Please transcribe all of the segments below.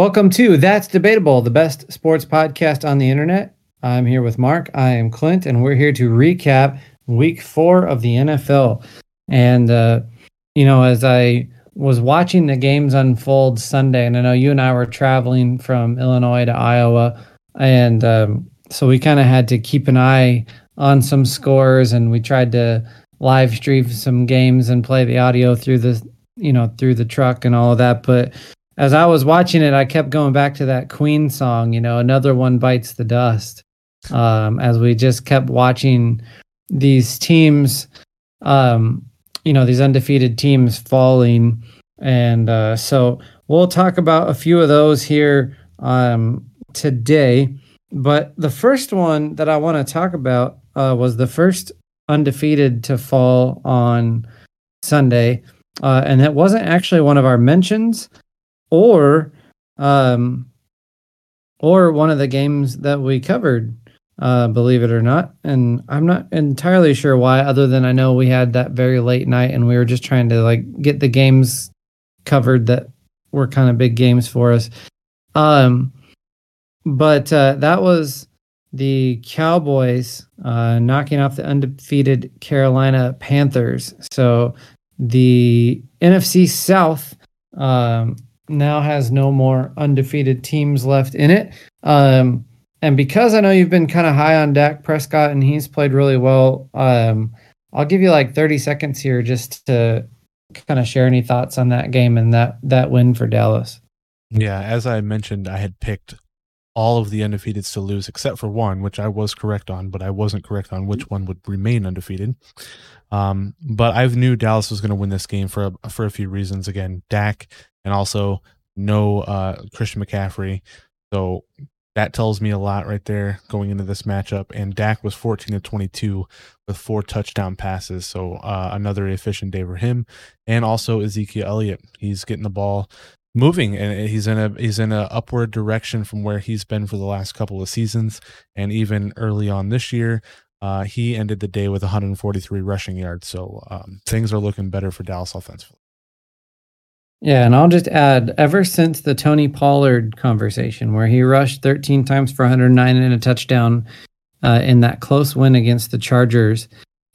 Welcome to That's Debatable, the best sports podcast on the internet. I'm here with Mark. I am Clint, and we're here to recap week four of the NFL. And, uh, you know, as I was watching the games unfold Sunday, and I know you and I were traveling from Illinois to Iowa, and um, so we kind of had to keep an eye on some scores, and we tried to live stream some games and play the audio through the, you know, through the truck and all of that. But as I was watching it, I kept going back to that Queen song, you know, another one bites the dust. Um, as we just kept watching these teams, um, you know, these undefeated teams falling. And uh, so we'll talk about a few of those here um, today. But the first one that I want to talk about uh, was the first undefeated to fall on Sunday. Uh, and that wasn't actually one of our mentions or um, or one of the games that we covered, uh, believe it or not. And I'm not entirely sure why, other than I know we had that very late night and we were just trying to like get the games covered that were kind of big games for us. Um, but uh, that was the Cowboys uh, knocking off the undefeated Carolina Panthers. So the NFC South um, now has no more undefeated teams left in it. Um, and because I know you've been kind of high on Dak Prescott and he's played really well, um, I'll give you like 30 seconds here just to kind of share any thoughts on that game and that that win for Dallas. Yeah, as I mentioned, I had picked all of the undefeateds to lose except for one, which I was correct on, but I wasn't correct on which one would remain undefeated. Um, but I knew Dallas was going to win this game for a, for a few reasons. Again, Dak and also no uh, Christian McCaffrey. So that tells me a lot right there going into this matchup. And Dak was 14 to 22 with four touchdown passes. So uh, another efficient day for him. And also Ezekiel Elliott. He's getting the ball moving and he's in a he's in a upward direction from where he's been for the last couple of seasons and even early on this year uh, he ended the day with 143 rushing yards so um, things are looking better for dallas offensively yeah, and I'll just add ever since the Tony Pollard conversation where he rushed 13 times for 109 and a touchdown uh, in that close win against the Chargers,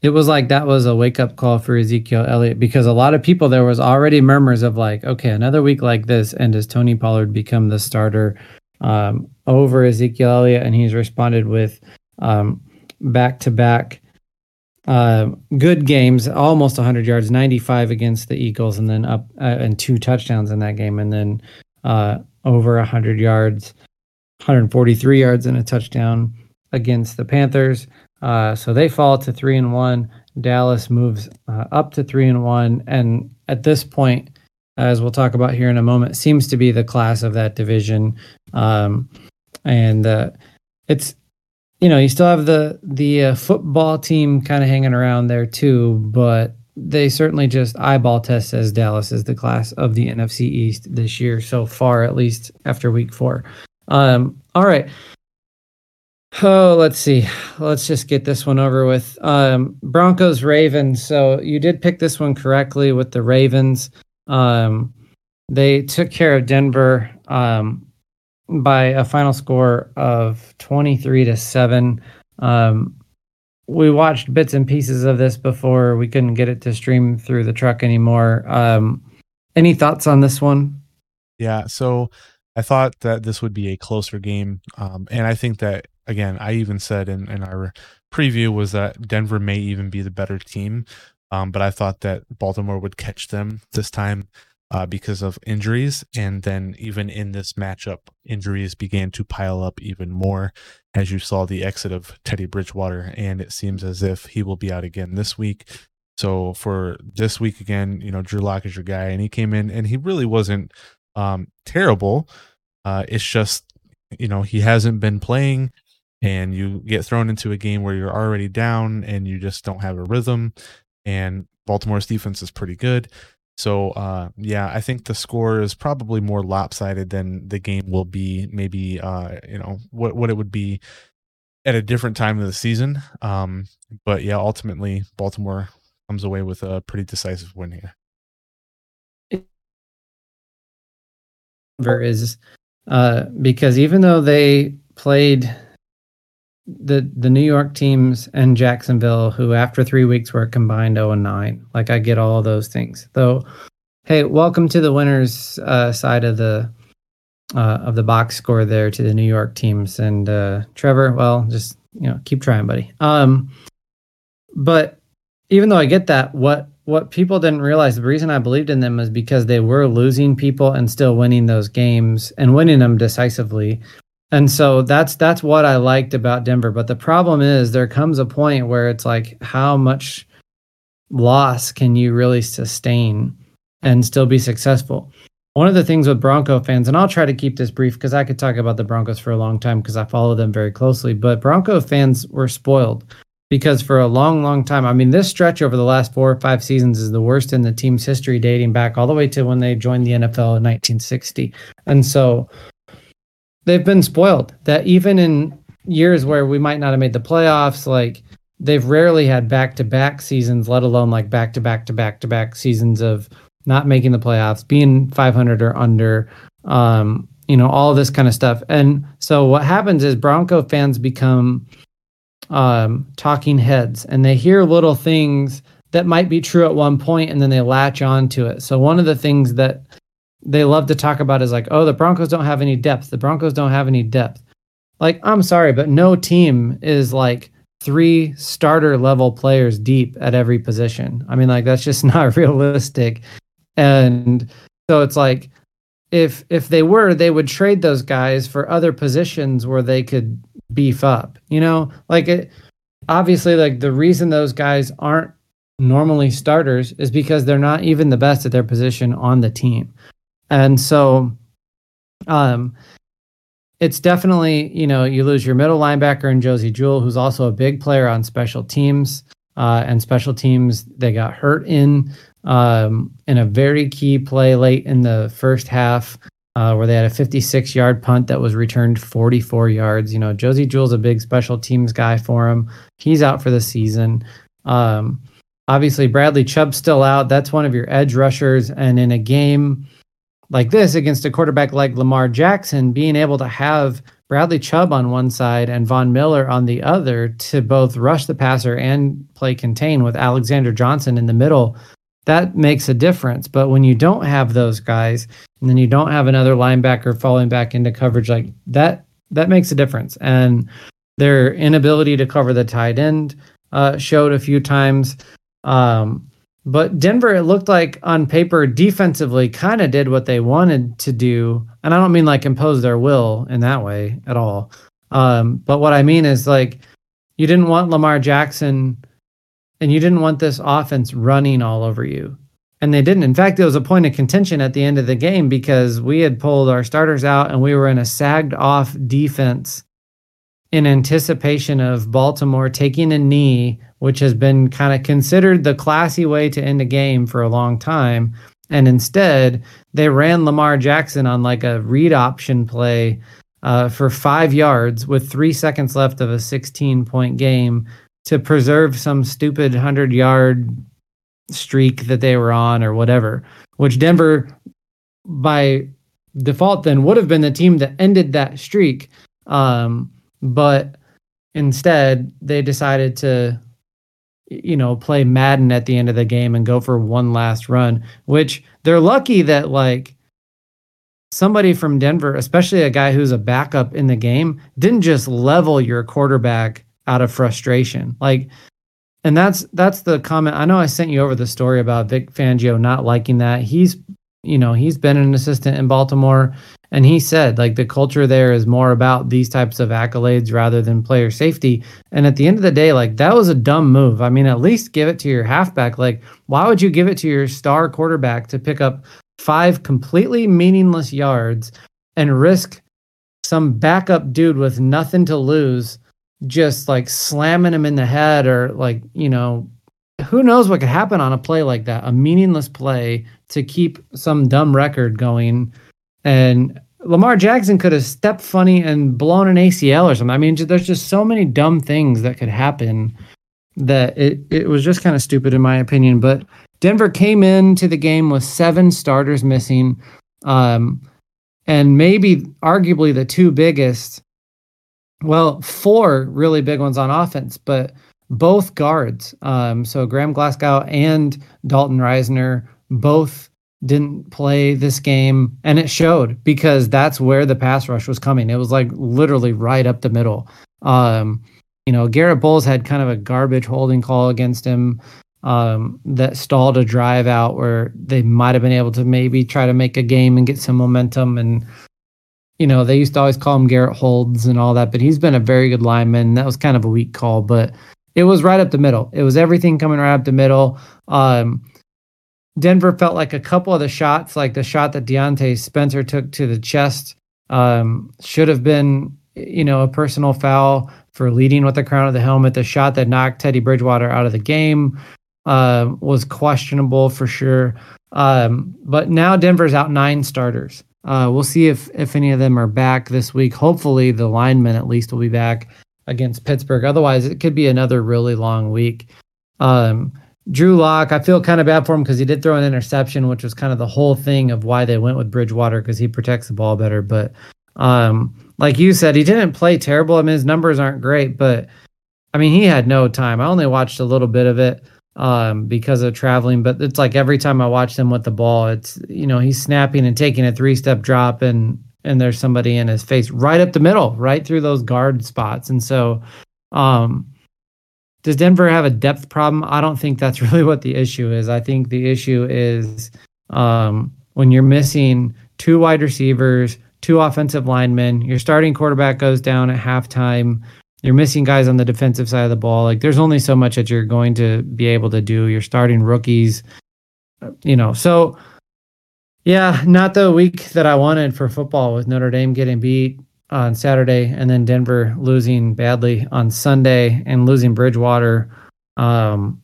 it was like that was a wake up call for Ezekiel Elliott because a lot of people there was already murmurs of like, okay, another week like this, and does Tony Pollard become the starter um, over Ezekiel Elliott? And he's responded with back to back good games, almost 100 yards, 95 against the Eagles, and then up uh, and two touchdowns in that game, and then uh, over 100 yards, 143 yards and a touchdown against the Panthers. Uh, so they fall to three and one. Dallas moves uh, up to three and one, and at this point, as we'll talk about here in a moment, seems to be the class of that division. Um, and uh, it's you know, you still have the the uh, football team kind of hanging around there too, but they certainly just eyeball test as Dallas is the class of the NFC East this year so far, at least after week four. Um, all right. Oh, let's see. Let's just get this one over with. Um, Broncos Ravens. So you did pick this one correctly with the Ravens. Um, they took care of Denver. Um, by a final score of 23 to 7. Um, we watched bits and pieces of this before we couldn't get it to stream through the truck anymore. Um, any thoughts on this one? Yeah, so I thought that this would be a closer game. Um, and I think that, again, I even said in, in our preview was that Denver may even be the better team. Um, but I thought that Baltimore would catch them this time uh, because of injuries. And then, even in this matchup, injuries began to pile up even more as you saw the exit of Teddy Bridgewater. And it seems as if he will be out again this week. So, for this week again, you know, Drew Lock is your guy. And he came in and he really wasn't um, terrible. Uh, it's just, you know, he hasn't been playing. And you get thrown into a game where you're already down and you just don't have a rhythm. And Baltimore's defense is pretty good. So uh, yeah, I think the score is probably more lopsided than the game will be. Maybe uh, you know what what it would be at a different time of the season. Um, but yeah, ultimately Baltimore comes away with a pretty decisive win here. Is uh, because even though they played the the New York teams and Jacksonville, who after three weeks were combined 0 and 9, like I get all those things. Though, hey, welcome to the winners uh, side of the uh, of the box score there to the New York teams. And uh, Trevor, well, just you know, keep trying, buddy. Um, but even though I get that, what what people didn't realize, the reason I believed in them is because they were losing people and still winning those games and winning them decisively. And so that's that's what I liked about Denver. But the problem is there comes a point where it's like how much loss can you really sustain and still be successful? One of the things with Bronco fans, and I'll try to keep this brief because I could talk about the Broncos for a long time because I follow them very closely, but Bronco fans were spoiled because for a long, long time, I mean, this stretch over the last four or five seasons is the worst in the team's history, dating back all the way to when they joined the NFL in 1960. And so they've been spoiled that even in years where we might not have made the playoffs, like they've rarely had back to back seasons, let alone like back to back to back to back seasons of not making the playoffs, being 500 or under, um, you know, all this kind of stuff. And so what happens is Bronco fans become um, talking heads and they hear little things that might be true at one point and then they latch on to it. So one of the things that they love to talk about is like, oh, the Broncos don't have any depth. The Broncos don't have any depth. Like, I'm sorry, but no team is like three starter level players deep at every position. I mean, like that's just not realistic. And so it's like if if they were, they would trade those guys for other positions where they could beef up. You know, like it obviously like the reason those guys aren't normally starters is because they're not even the best at their position on the team. And so um it's definitely, you know, you lose your middle linebacker in Josey Jewell, who's also a big player on special teams. Uh, and special teams they got hurt in um, in a very key play late in the first half uh, where they had a 56 yard punt that was returned 44 yards. You know, Josey Jewell's a big special teams guy for him. He's out for the season. Um, obviously, Bradley Chubb's still out. That's one of your edge rushers. And in a game like this against a quarterback like Lamar Jackson, being able to have Bradley Chubb on one side and Von Miller on the other to both rush the passer and play contain with Alexander Johnson in the middle that makes a difference. But when you don't have those guys, and then you don't have another linebacker falling back into coverage like that, that makes a difference. And their inability to cover the tight end uh, showed a few times. Um, but Denver, it looked like on paper, defensively, kind of did what they wanted to do. And I don't mean like impose their will in that way at all. Um, but what I mean is like you didn't want Lamar Jackson and you didn't want this offense running all over you. And they didn't. In fact, it was a point of contention at the end of the game because we had pulled our starters out and we were in a sagged off defense in anticipation of Baltimore taking a knee, which has been kind of considered the classy way to end a game for a long time. And instead, they ran Lamar Jackson on like a read option play uh, for five yards with three seconds left of a 16 point game to preserve some stupid 100 yard streak that they were on or whatever, which Denver by default then would have been the team that ended that streak. Um, but instead, they decided to, you know, play Madden at the end of the game and go for one last run, which they're lucky that, like, somebody from Denver, especially a guy who's a backup in the game, didn't just level your quarterback out of frustration. Like, and that's that's the comment. I know I sent you over the story about Vic Fangio not liking that. He's, you know, he's been an assistant in Baltimore, and he said like the culture there is more about these types of accolades rather than player safety. And at the end of the day, like that was a dumb move. I mean, at least give it to your halfback. Like, why would you give it to your star quarterback to pick up five completely meaningless yards and risk some backup dude with nothing to lose? just like slamming him in the head or like, you know, who knows what could happen on a play like that, a meaningless play to keep some dumb record going. And Lamar Jackson could have stepped funny and blown an ACL or something. I mean, there's just so many dumb things that could happen that it, it was just kind of stupid in my opinion. But Denver came into the game with seven starters missing. Um, and maybe arguably the two biggest, well, four really big ones on offense, but both guards. Um, so Graham Glasgow and Dalton Risner both didn't play this game, and it showed because that's where the pass rush was coming. It was like literally right up the middle. Um, you know, Garrett Bolles had kind of a garbage holding call against him um, that stalled a drive out where they might have been able to maybe try to make a game and get some momentum. And, you know, they used to always call him Garrett Holds and all that, but he's been a very good lineman. That was kind of a weak call, but it was right up the middle. It was everything coming right up the middle. Um, Denver felt like a couple of the shots, like the shot that Diontae Spencer took to the chest, um, should have been, you know, a personal foul for leading with the crown of the helmet. The shot that knocked Teddy Bridgewater out of the game uh, was questionable for sure. Um, but now Denver's out nine starters. Uh, we'll see if if any of them are back this week. Hopefully, the linemen at least will be back against Pittsburgh. Otherwise, it could be another really long week. Um, Drew Lock, I feel kind of bad for him because he did throw an interception, which was kind of the whole thing of why they went with Bridgewater because he protects the ball better. But um, like you said, he didn't play terrible. I mean, his numbers aren't great, but I mean, he had no time. I only watched a little bit of it um, because of traveling. But it's like every time I watch him with the ball, it's you know he's snapping and taking a three step drop, and and there's somebody in his face right up the middle, right through those guard spots. And so, um, does Denver have a depth problem? I don't think that's really what the issue is. I think the issue is um, when you're missing two wide receivers, two offensive linemen, your starting quarterback goes down at halftime you're missing guys on the defensive side of the ball. Like there's only so much that you're going to be able to do. You're starting rookies, you know. So yeah, not the week that I wanted for football with Notre Dame getting beat on Saturday and then Denver losing badly on Sunday and losing Bridgewater. Um,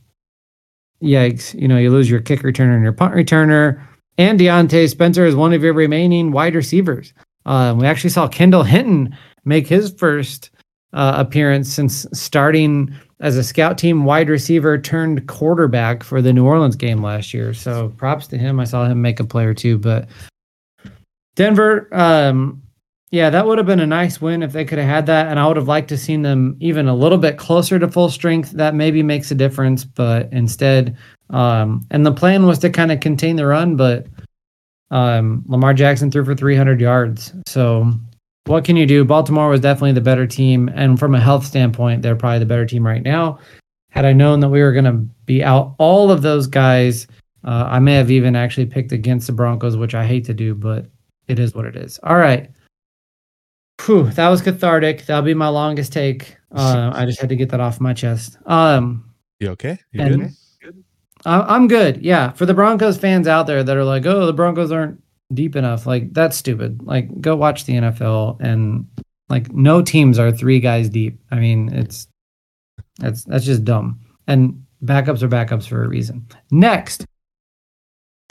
yikes! You know, you lose your kick returner and your punt returner, and Diontae Spencer is one of your remaining wide receivers. Um, we actually saw Kendall Hinton make his first uh, appearance since starting as a scout team wide receiver turned quarterback for the New Orleans game last year. So props to him. I saw him make a play or two, but Denver, um, yeah, that would have been a nice win if they could have had that. And I would have liked to seen them even a little bit closer to full strength. That maybe makes a difference, but instead, um, and the plan was to kind of contain the run, but um, Lamar Jackson threw for 300 yards. So what can you do? Baltimore was definitely the better team, and from a health standpoint, they're probably the better team right now. Had I known that we were going to be out all of those guys, uh, I may have even actually picked against the Broncos, which I hate to do, but it is what it is. All right. Whew, that was cathartic. That'll be my longest take. Uh, I just had to get that off my chest. Um, you okay? You good? I'm good. Yeah. For the Broncos fans out there that are like, oh, the Broncos aren't deep enough. Like that's stupid. Like go watch the NFL and like no teams are three guys deep. I mean, it's that's that's just dumb. And backups are backups for a reason. Next.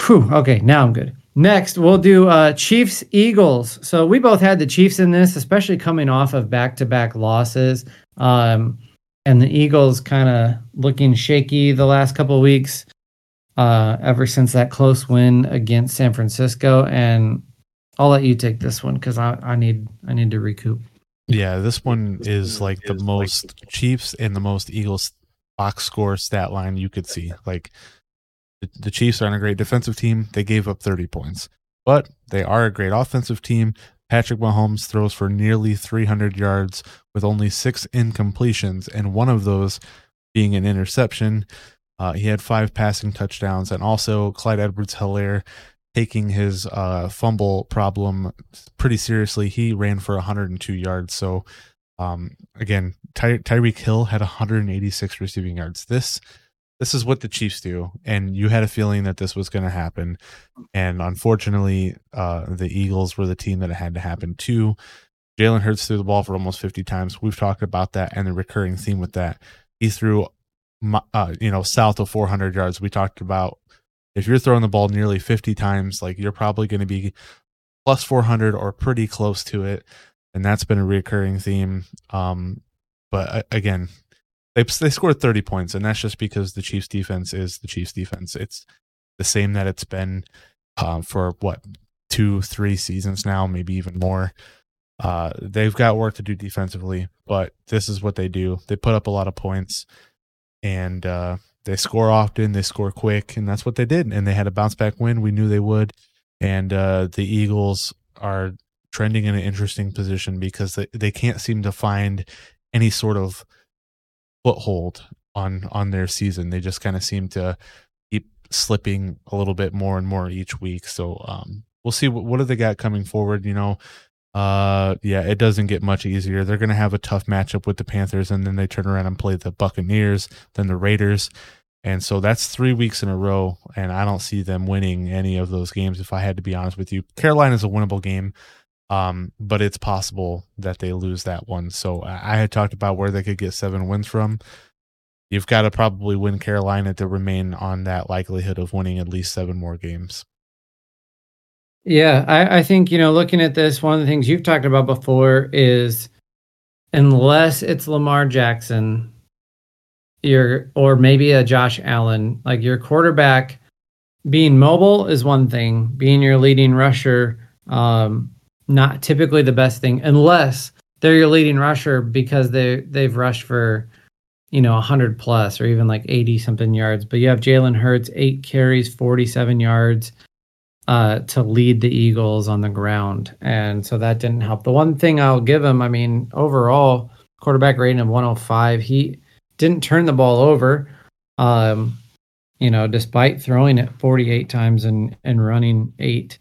Whew, okay, now I'm good. Next, we'll do uh, Chiefs Eagles. So we both had the Chiefs in this, especially coming off of back to back losses. Um, and the Eagles kind of looking shaky the last couple weeks uh, ever since that close win against San Francisco. And I'll let you take this one because I, I need I need to recoup. Yeah, this one is like the most Chiefs and the most Eagles box score stat line you could see. Like the, Chiefs aren't a great defensive team; they gave up 30 points, but they are a great offensive team. Patrick Mahomes throws for nearly 300 yards with only six incompletions, and one of those being an interception. Uh, he had five passing touchdowns, and also Clyde Edwards-Helaire taking his uh, fumble problem pretty seriously. He ran for 102 yards. So, um, again, Ty- Tyreek Hill had 186 receiving yards. This this is what the Chiefs do, and you had a feeling that this was going to happen. And unfortunately, uh, the Eagles were the team that it had to happen to. Jalen Hurts threw the ball for almost 50 times. We've talked about that and the recurring theme with that. He threw uh, you know, south of 400 yards. We talked about if you're throwing the ball nearly 50 times, like you're probably going to be plus 400 or pretty close to it. And that's been a recurring theme. Um, but uh, again, they they scored 30 points, and that's just because the Chiefs defense is the Chiefs defense. It's the same that it's been uh, for what two, three seasons now, maybe even more. Uh, they've got work to do defensively, but this is what they do. They put up a lot of points, and uh, they score often. They score quick, and that's what they did. And they had a bounce back win. We knew they would. And uh, the Eagles are trending in an interesting position because they, they can't seem to find any sort of foothold on on their season. They just kind of seem to keep slipping a little bit more and more each week. So um, we'll see what, what do they got coming forward. You know, uh, yeah, it doesn't get much easier. They're going to have a tough matchup with the Panthers, and then they turn around and play the Buccaneers, then the Raiders. And so that's three weeks in a row, and I don't see them winning any of those games. If I had to be honest with you, Carolina is a winnable game, um, but it's possible that they lose that one. So I had talked about where they could get seven wins from. You've got to probably win Carolina to remain on that likelihood of winning at least seven more games. Yeah, I, I think, you know, looking at this, one of the things you've talked about before is unless it's Lamar Jackson, your or maybe a Josh Allen, like your quarterback being mobile is one thing, being your leading rusher, um, not typically the best thing, unless they're your leading rusher because they they've rushed for you know 100 plus or even like 80 something yards. But you have Jalen Hurts, eight carries, 47 yards uh, to lead the Eagles on the ground. And so that didn't help. The one thing I'll give him, I mean, overall, quarterback rating of 105, he didn't turn the ball over. Um, you know, despite throwing it 48 times and, and running eight,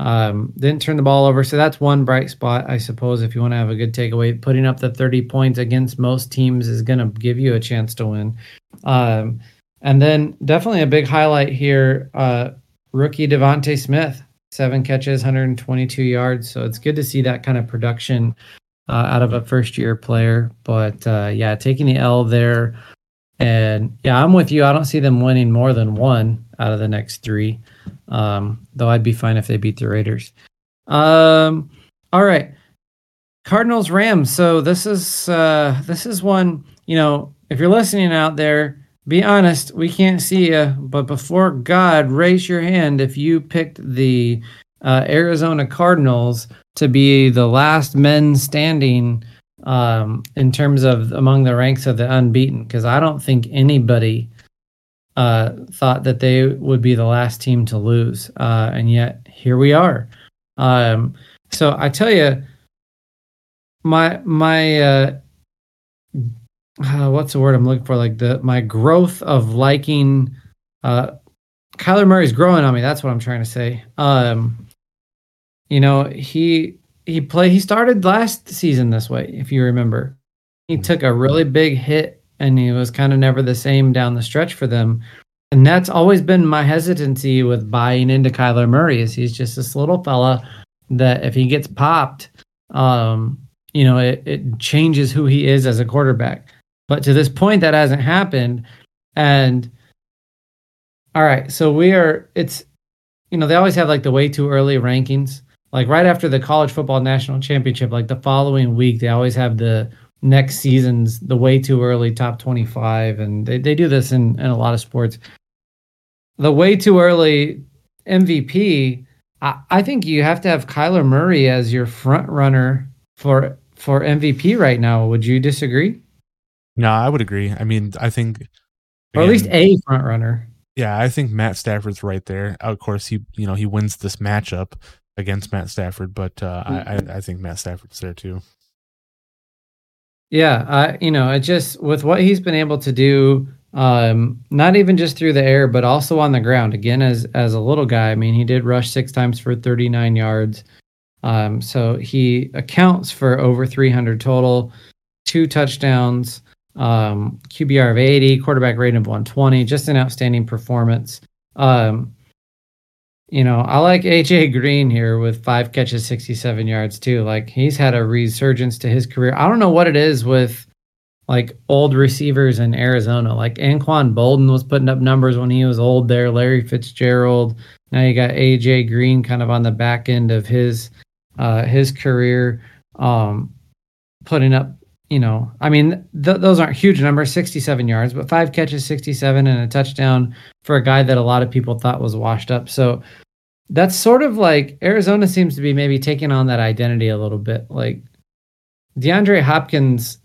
um, didn't turn the ball over. So that's one bright spot, I suppose, if you want to have a good takeaway. Putting up the 30 points against most teams is going to give you a chance to win. Um, and then definitely a big highlight here. Uh, rookie DeVonta Smith, seven catches, 122 yards. So it's good to see that kind of production uh, out of a first year player. But uh, yeah, taking the L there. And yeah, I'm with you. I don't see them winning more than one out of the next three. Um, though I'd be fine if they beat the Raiders. Um, all right. Cardinals Rams. So this is uh, this is one, you know, if you're listening out there, be honest, we can't see you, but before God, raise your hand if you picked the uh, Arizona Cardinals to be the last men standing um, in terms of among the ranks of the unbeaten, because I don't think anybody uh, thought that they would be the last team to lose, uh, and yet here we are. Um, so I tell you, my my uh, uh, what's the word I'm looking for? Like the my growth of liking uh Kyler Murray's growing on me. That's what I'm trying to say. Um, you know, he he played he started last season this way, if you remember. He mm-hmm. took a really big hit and he was kind of never the same down the stretch for them. And that's always been my hesitancy with buying into Kyler Murray is he's just this little fella that if he gets popped, um, you know, it, it changes who he is as a quarterback. But to this point, that hasn't happened. And all right, so we are, it's, you know, they always have like the way too early rankings. Like right after the college football national championship, like the following week, they always have the next season's the way too early top 25. And they, they do this in, in a lot of sports. The way too early MVP, I, I think you have to have Kyler Murray as your front runner for for MVP right now. Would you disagree? No, I would agree. I mean, I think, again, or at least a front runner. Yeah, I think Matt Stafford's right there. Of course, he you know he wins this matchup against Matt Stafford, but uh, mm-hmm. I I think Matt Stafford's there too. Yeah, I you know it just with what he's been able to do, um, not even just through the air, but also on the ground. Again, as as a little guy, I mean, he did rush six times for 39 yards. Um, so he accounts for over 300 total, two touchdowns um, QBR of 80, quarterback rating of 120, just an outstanding performance. Um, you know, I like AJ Green here with five catches, 67 yards too. Like he's had a resurgence to his career. I don't know what it is with like old receivers in Arizona. Like Anquan Boldin was putting up numbers when he was old there. Larry Fitzgerald. Now you got AJ Green kind of on the back end of his uh, his career, um, putting up you know, I mean, th- those aren't huge numbers, 67 yards, but five catches, 67, and a touchdown for a guy that a lot of people thought was washed up. So, that's sort of like Arizona seems to be maybe taking on that identity a little bit. Like DeAndre Hopkins,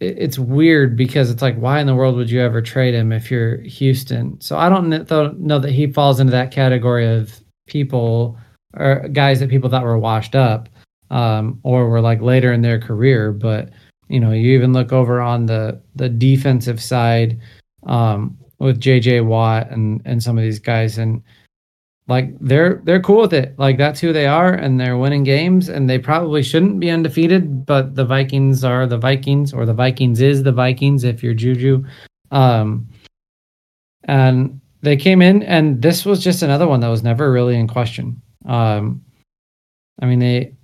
it's weird because it's like, why in the world would you ever trade him if you're Houston? So I don't know that he falls into that category of people or guys that people thought were washed up um, or were like later in their career. But you know, you even look over on the the defensive side um, with JJ Watt and and some of these guys and like they're they're cool with it. Like that's who they are, and they're winning games, and they probably shouldn't be undefeated. But the Vikings are the Vikings, or the Vikings is the Vikings if you're Juju. Um, and they came in, and this was just another one that was never really in question. Um, I mean they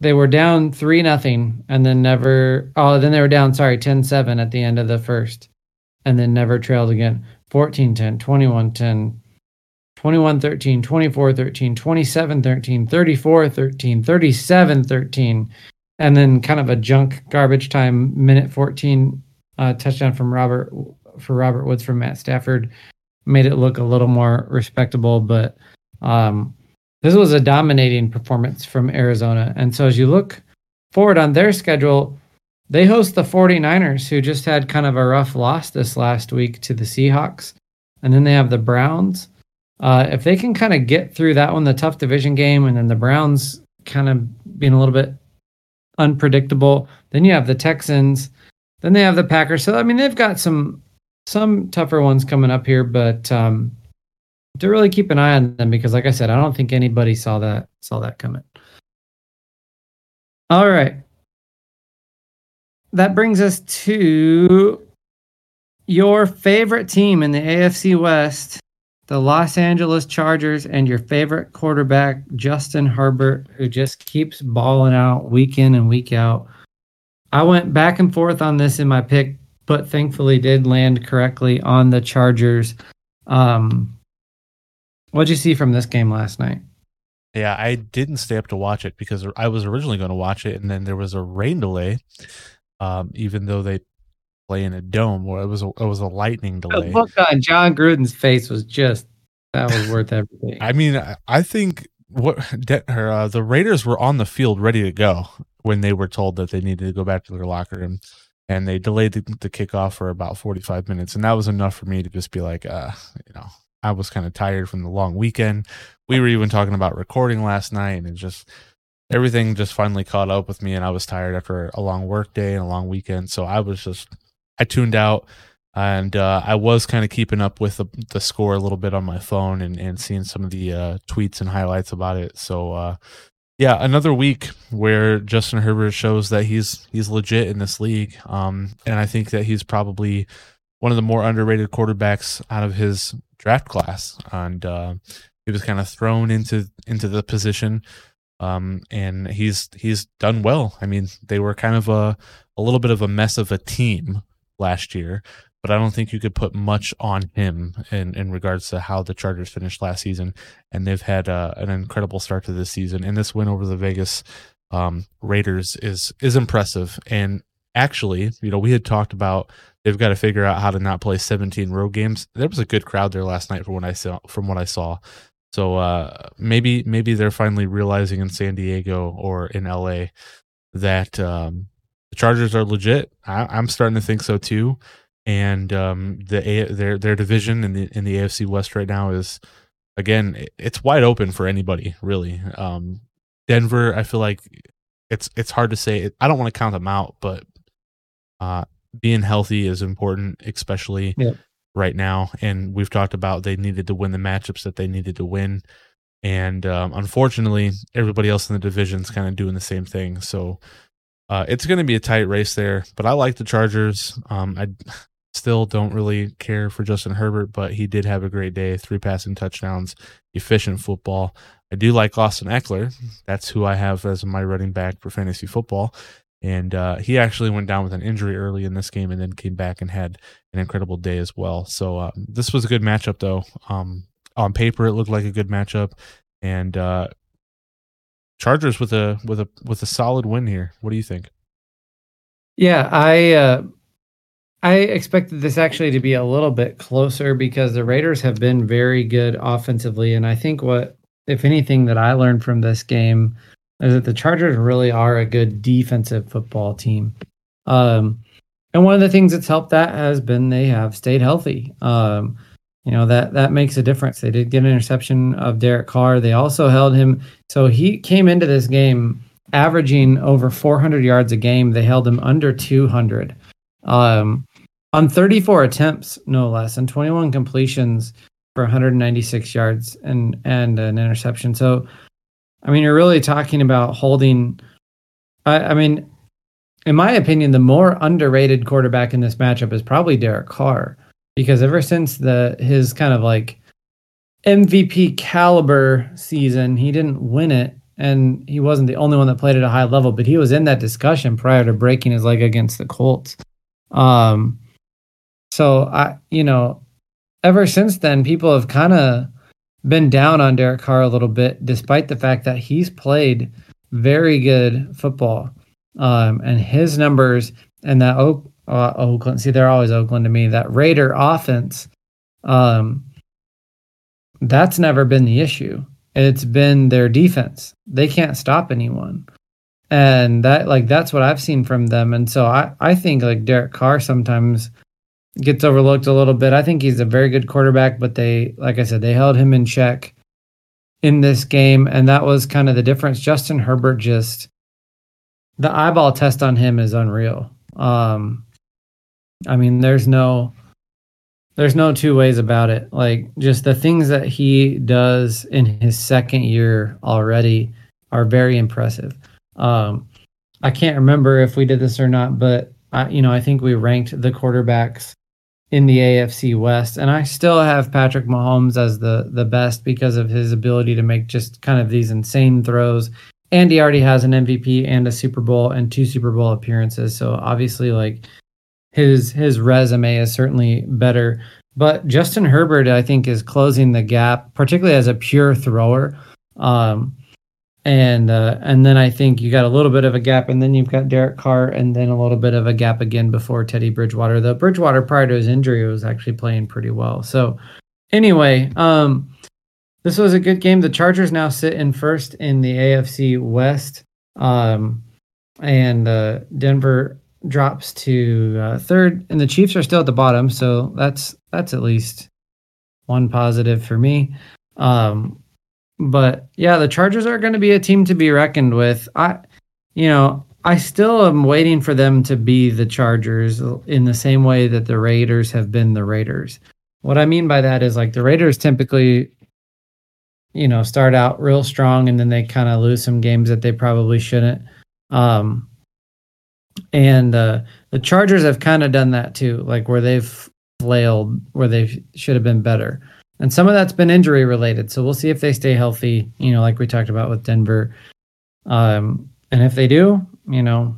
they were down three nothing, and then never. Oh, then they were down. Sorry, 10-7 at the end of the first, and then never trailed again. 14-10, 21-10. 21 13, 24 13, 27 13, 34 13, 37 13, and then kind of a junk garbage time minute 14 uh, touchdown from Robert for Robert Woods from Matt Stafford made it look a little more respectable. But um, this was a dominating performance from Arizona. And so as you look forward on their schedule, they host the 49ers, who just had kind of a rough loss this last week to the Seahawks. And then they have the Browns uh, if they can kind of get through that one, the tough division game, and then the Browns kind of being a little bit unpredictable, then you have the Texans, then they have the Packers. So I mean, they've got some some tougher ones coming up here, but um, to really keep an eye on them because, like I said, I don't think anybody saw that saw that coming. All right, that brings us to your favorite team in the AFC West the Los Angeles Chargers and your favorite quarterback, Justin Herbert, who just keeps balling out week in and week out. I went back and forth on this in my pick, but thankfully did land correctly on the Chargers. Um, what'd you see from this game last night? Yeah, I didn't stay up to watch it because I was originally going to watch it, and then there was a rain delay. Um, even though they play in a dome where it was a, it was a lightning delay. The look on Jon Gruden's face was just that was worth everything. I mean, I think what uh, the Raiders were on the field ready to go when they were told that they needed to go back to their locker room, and they delayed the, the kickoff for about forty five minutes, and that was enough for me to just be like, uh, you know, I was kind of tired from the long weekend. We were even talking about recording last night, and it just everything just finally caught up with me, and I was tired after a long work day and a long weekend, so I was just I tuned out and uh, I was kind of keeping up with the, the, score a little bit on my phone and, and seeing some of the uh, tweets and highlights about it. So, uh, yeah, another week where Justin Herbert shows that he's he's legit in this league, um, and I think that he's probably one of the more underrated quarterbacks out of his draft class, and uh, he was kind of thrown into into the position um, and he's he's done well. I mean, they were kind of a a little bit of a mess of a team last year, but I don't think you could put much on him in, in regards to how the Chargers finished last season. And they've had uh, an incredible start to this season. And this win over the Vegas um, Raiders is is impressive. And actually, you know, we had talked about they've got to figure out how to not play 17 road games. There was a good crowd there last night from what I saw. From what I saw, so uh, maybe maybe they're finally realizing in San Diego or in LA that um, the Chargers are legit. I, am starting to think so too. And um, the A, their their division in the in the AFC West right now is again it's wide open for anybody really. Um, Denver, I feel like it's it's hard to say. I don't want to count them out, but uh, being healthy is important, especially yeah. right now. And we've talked about they needed to win the matchups that they needed to win. And um, unfortunately, everybody else in the division is kind of doing the same thing. So uh, it's going to be a tight race there, but I like the Chargers. Um, I still don't really care for Justin Herbert, but he did have a great day. Three passing touchdowns, efficient football. I do like Austin Ekeler. That's who I have as my running back for fantasy football. And uh, he actually went down with an injury early in this game and then came back and had an incredible day as well. So uh, this was a good matchup, though. Um, on paper, it looked like a good matchup. And uh, Chargers with a with a with a solid win here. What do you think? Yeah, I uh I expected this actually to be a little bit closer because the Raiders have been very good offensively. And I think what, if anything, that I learned from this game is that the Chargers really are a good defensive football team. Um, and one of the things that's helped that has been they have stayed healthy. Um, you know that that makes a difference. They did get an interception of Derek Carr. They also held him, so he came into this game averaging over 400 yards a game. They held him under 200 um, on 34 attempts, no less, and 21 completions for 196 yards and and an interception. So, I mean, you're really talking about holding. I, I mean, in my opinion, the more underrated quarterback in this matchup is probably Derek Carr because ever since the his kind of like MVP caliber season, he didn't win it and he wasn't the only one that played at a high level, but he was in that discussion prior to breaking his leg against the Colts. Um so I you know, ever since then people have kind of been down on Derek Carr a little bit despite the fact that he's played very good football. Um and his numbers and that uh, Oakland. See, they're always Oakland to me. That Raider offense, um, that's never been the issue. It's been their defense. They can't stop anyone, and that like that's what I've seen from them. And so I I think like Derek Carr sometimes gets overlooked a little bit. I think he's a very good quarterback, but they like I said they held him in check in this game, and that was kind of the difference. Justin Herbert just the eyeball test on him is unreal. Um, I mean, there's no there's no two ways about it. Like just the things that he does in his second year already are very impressive. Um, I can't remember if we did this or not, but I, you know, I think we ranked the quarterbacks in the AFC West, and I still have Patrick Mahomes as the the best because of his ability to make just kind of these insane throws. And he already has an MVP and a Super Bowl and two Super Bowl appearances. So obviously, like his his resume is certainly better. But Justin Herbert, I think, is closing the gap, particularly as a pure thrower. Um, and uh, and then I think you got a little bit of a gap, and then you've got Derek Carr, and then a little bit of a gap again before Teddy Bridgewater. The Bridgewater, prior to his injury, was actually playing pretty well. So anyway, um, this was a good game. The Chargers now sit in first in the AFC West, um, and uh, Denver drops to uh, third, and the Chiefs are still at the bottom. So that's that's at least one positive for me. Um, but yeah, the Chargers are going to be a team to be reckoned with. I, you know, I still am waiting for them to be the Chargers in the same way that the Raiders have been the Raiders. What I mean by that is like the Raiders typically, you know, start out real strong and then they kind of lose some games that they probably shouldn't. Um, and uh, the Chargers have kind of done that too, like where they've flailed where they should have been better. And some of that's been injury related. So we'll see if they stay healthy, you know, like we talked about with Denver. Um, and if they do, you know,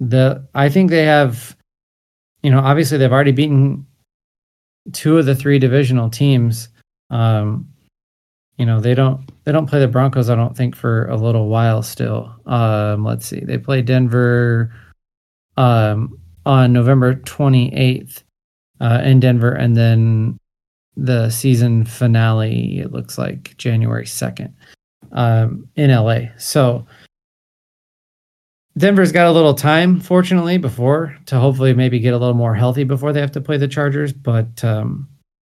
the I think they have, you know, obviously they've already beaten two of the three divisional teams. Um, you know they don't they don't play the Broncos. I don't think for a little while still. Um, let's see, they play Denver um, on November 28th uh, in Denver, and then the season finale it looks like January 2nd um, in LA. So Denver's got a little time, fortunately, before to hopefully maybe get a little more healthy before they have to play the Chargers. But um,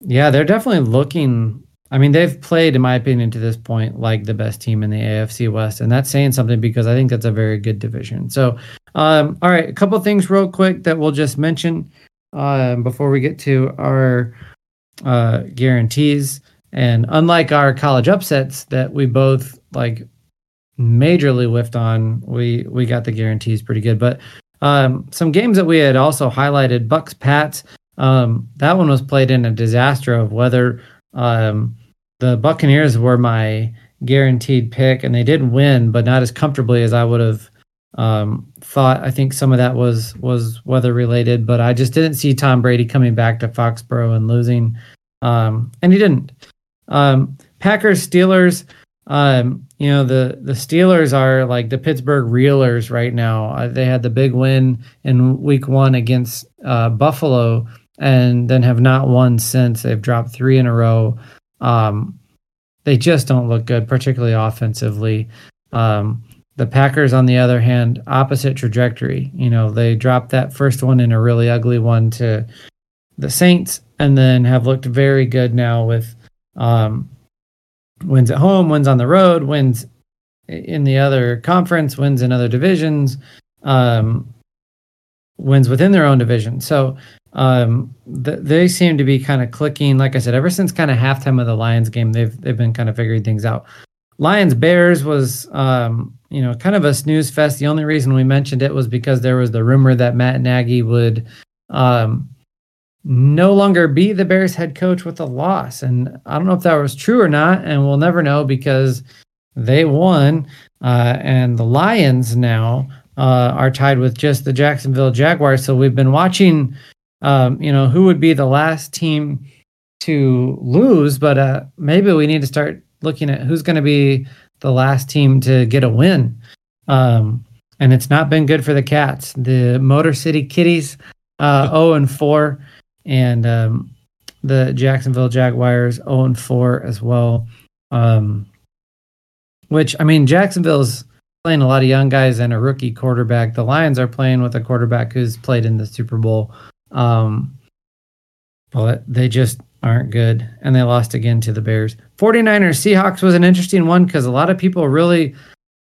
yeah, they're definitely looking I mean, they've played, in my opinion, to this point, like the best team in the AFC West, and that's saying something because I think that's a very good division. So, um, all right, a couple things real quick that we'll just mention uh, before we get to our uh, guarantees. And unlike our college upsets that we both like majorly whiffed on, we we got the guarantees pretty good. But um, some games that we had also highlighted: Bucks Pats. Um, that one was played in a disaster of weather. Um, the Buccaneers were my guaranteed pick, and they did win, but not as comfortably as I would have um, thought. I think some of that was was weather related, but I just didn't see Tom Brady coming back to Foxborough and losing, um, and he didn't. Um, Packers Steelers. um, you know the the Steelers are like the Pittsburgh Reelers right now. Uh, they had the big win in Week One against uh, Buffalo, and then have not won since. They've dropped three in a row. Um, they just don't look good, particularly offensively. Um, the Packers, on the other hand, opposite trajectory. You know, they dropped that first one in a really ugly one to the Saints, and then have looked very good now with um, wins at home, wins on the road, wins in the other conference, wins in other divisions, um, wins within their own division. So um, th- they seem to be kind of clicking. Like I said, ever since kind of halftime of the Lions game, they've they've been kind of figuring things out. Lions Bears was um, you know kind of a snooze fest. The only reason we mentioned it was because there was the rumor that Matt Nagy would um, no longer be the Bears head coach with a loss. And I don't know if that was true or not, and we'll never know because they won. Uh, and the Lions now uh, are tied with just the Jacksonville Jaguars. So we've been watching, um, you know, who would be the last team to lose, but uh, maybe we need to start looking at who's going to be the last team to get a win. Um, and it's not been good for the Cats. The Motor City Kitties, uh, 0 and 4 and um, the Jacksonville Jaguars 0 and 4 as well. Um, which I mean, Jacksonville's playing a lot of young guys and a rookie quarterback. The Lions are playing with a quarterback who's played in the Super Bowl. Um, but they just aren't good and they lost again to the Bears. 49ers Seahawks was an interesting one because a lot of people really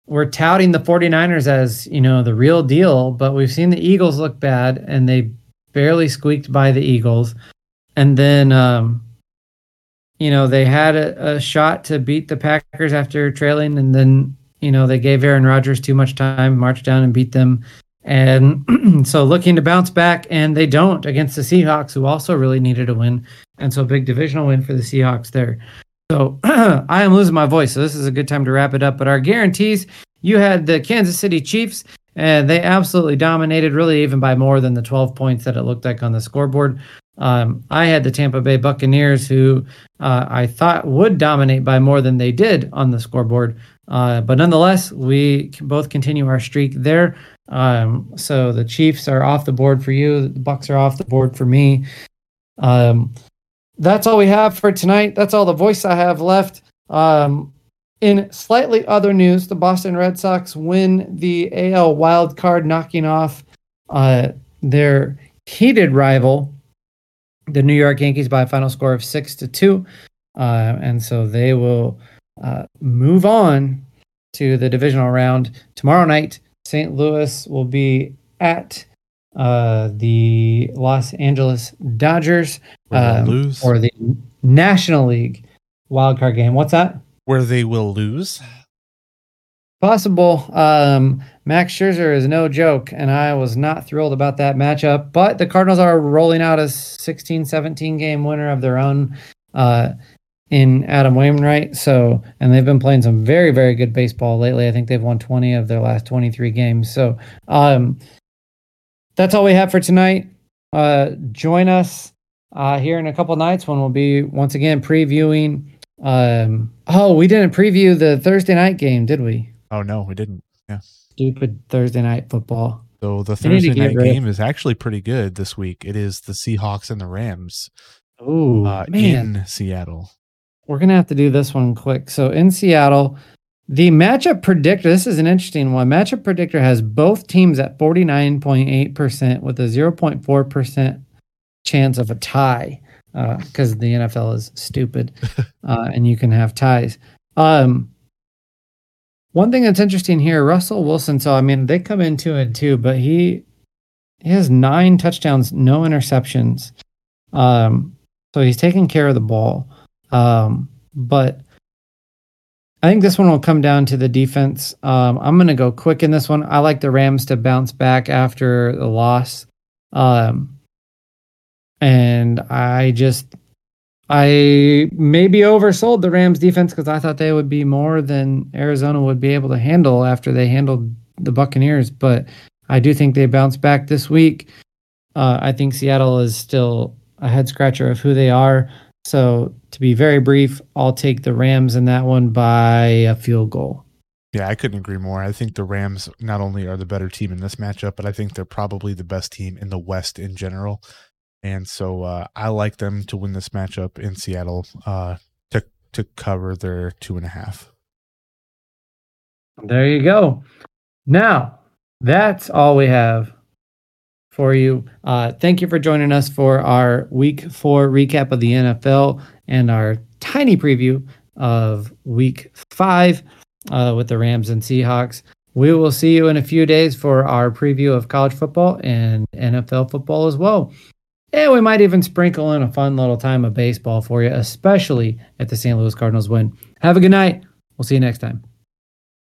were touting the 49ers as, you know, the real deal, but we've seen the Eagles look bad and they barely squeaked by the Eagles. And then, um, you know, they had a, a, shot to beat the Packers after trailing, and then, you know, they gave Aaron Rodgers too much time, marched down and beat them. And so looking to bounce back, and they don't against the Seahawks, who also really needed a win. And so big divisional win for the Seahawks there. So I am losing my voice. So this is a good time to wrap it up. But our guarantees you had the Kansas City Chiefs and they absolutely dominated, really even by more than the 12 points that it looked like on the scoreboard. Um, I had the Tampa Bay Buccaneers, who uh, I thought would dominate by more than they did on the scoreboard. Uh, but nonetheless, we both continue our streak there. Um, so the Chiefs are off the board for you. The Bucs are off the board for me. Um, that's all we have for tonight. That's all the voice I have left. Um, in slightly other news, the Boston Red Sox win the AL wild card, knocking off uh, their heated rival, the New York Yankees, by a final score of six to two, uh, and so they will uh, move on to the divisional round tomorrow night. St. Louis will be at uh, the Los Angeles Dodgers um, or the National League wild card game. What's that? where they will lose? Possible. Um, Max Scherzer is no joke, and I was not thrilled about that matchup. But the Cardinals are rolling out a 16 17 game winner of their own uh, in Adam Wainwright. So, and they've been playing some very, very good baseball lately. I think they've won 20 of their last 23 games. So, um, that's all we have for tonight. Uh, join us uh, here in a couple nights when we'll be once again previewing um, oh, we didn't preview the Thursday night game, did we? Oh no, we didn't. Yeah. Stupid Thursday night football. So the Thursday night game is actually pretty good this week. It is the Seahawks and the Rams. Oh uh, man, in Seattle. We're gonna have to do this one quick. So in Seattle, the matchup predictor. This is an interesting one. Matchup predictor has both teams at forty nine point eight percent with a zero point four percent chance of a tie because uh, the NFL is stupid, uh, and you can have ties. Um, one thing that's interesting here, Russell Wilson. So I mean, they come in two and two, but he he has nine touchdowns, no interceptions. Um, so he's taking care of the ball. Um, but I think this one will come down to the defense. Um, I'm going to go quick in this one. I like the Rams to bounce back after the loss. Um, and I just I maybe oversold the Rams defense because I thought they would be more than Arizona would be able to handle after they handled the Buccaneers. But I do think they bounce back this week. Uh, I think Seattle is still a head scratcher of who they are. So to be very brief, I'll take the Rams in that one by a field goal. Yeah, I couldn't agree more. I think the Rams not only are the better team in this matchup, but I think they're probably the best team in the West in general. And so uh, I like them to win this matchup in Seattle uh, to to cover their two and a half. There you go. Now that's all we have for you. Uh, thank you for joining us for our week four recap of the NFL and our tiny preview of week five uh, with the Rams and Seahawks. We will see you in a few days for our preview of college football and NFL football as well. And we might even sprinkle in a fun little time of baseball for you, especially if the St. Louis Cardinals win. Have a good night. We'll see you next time.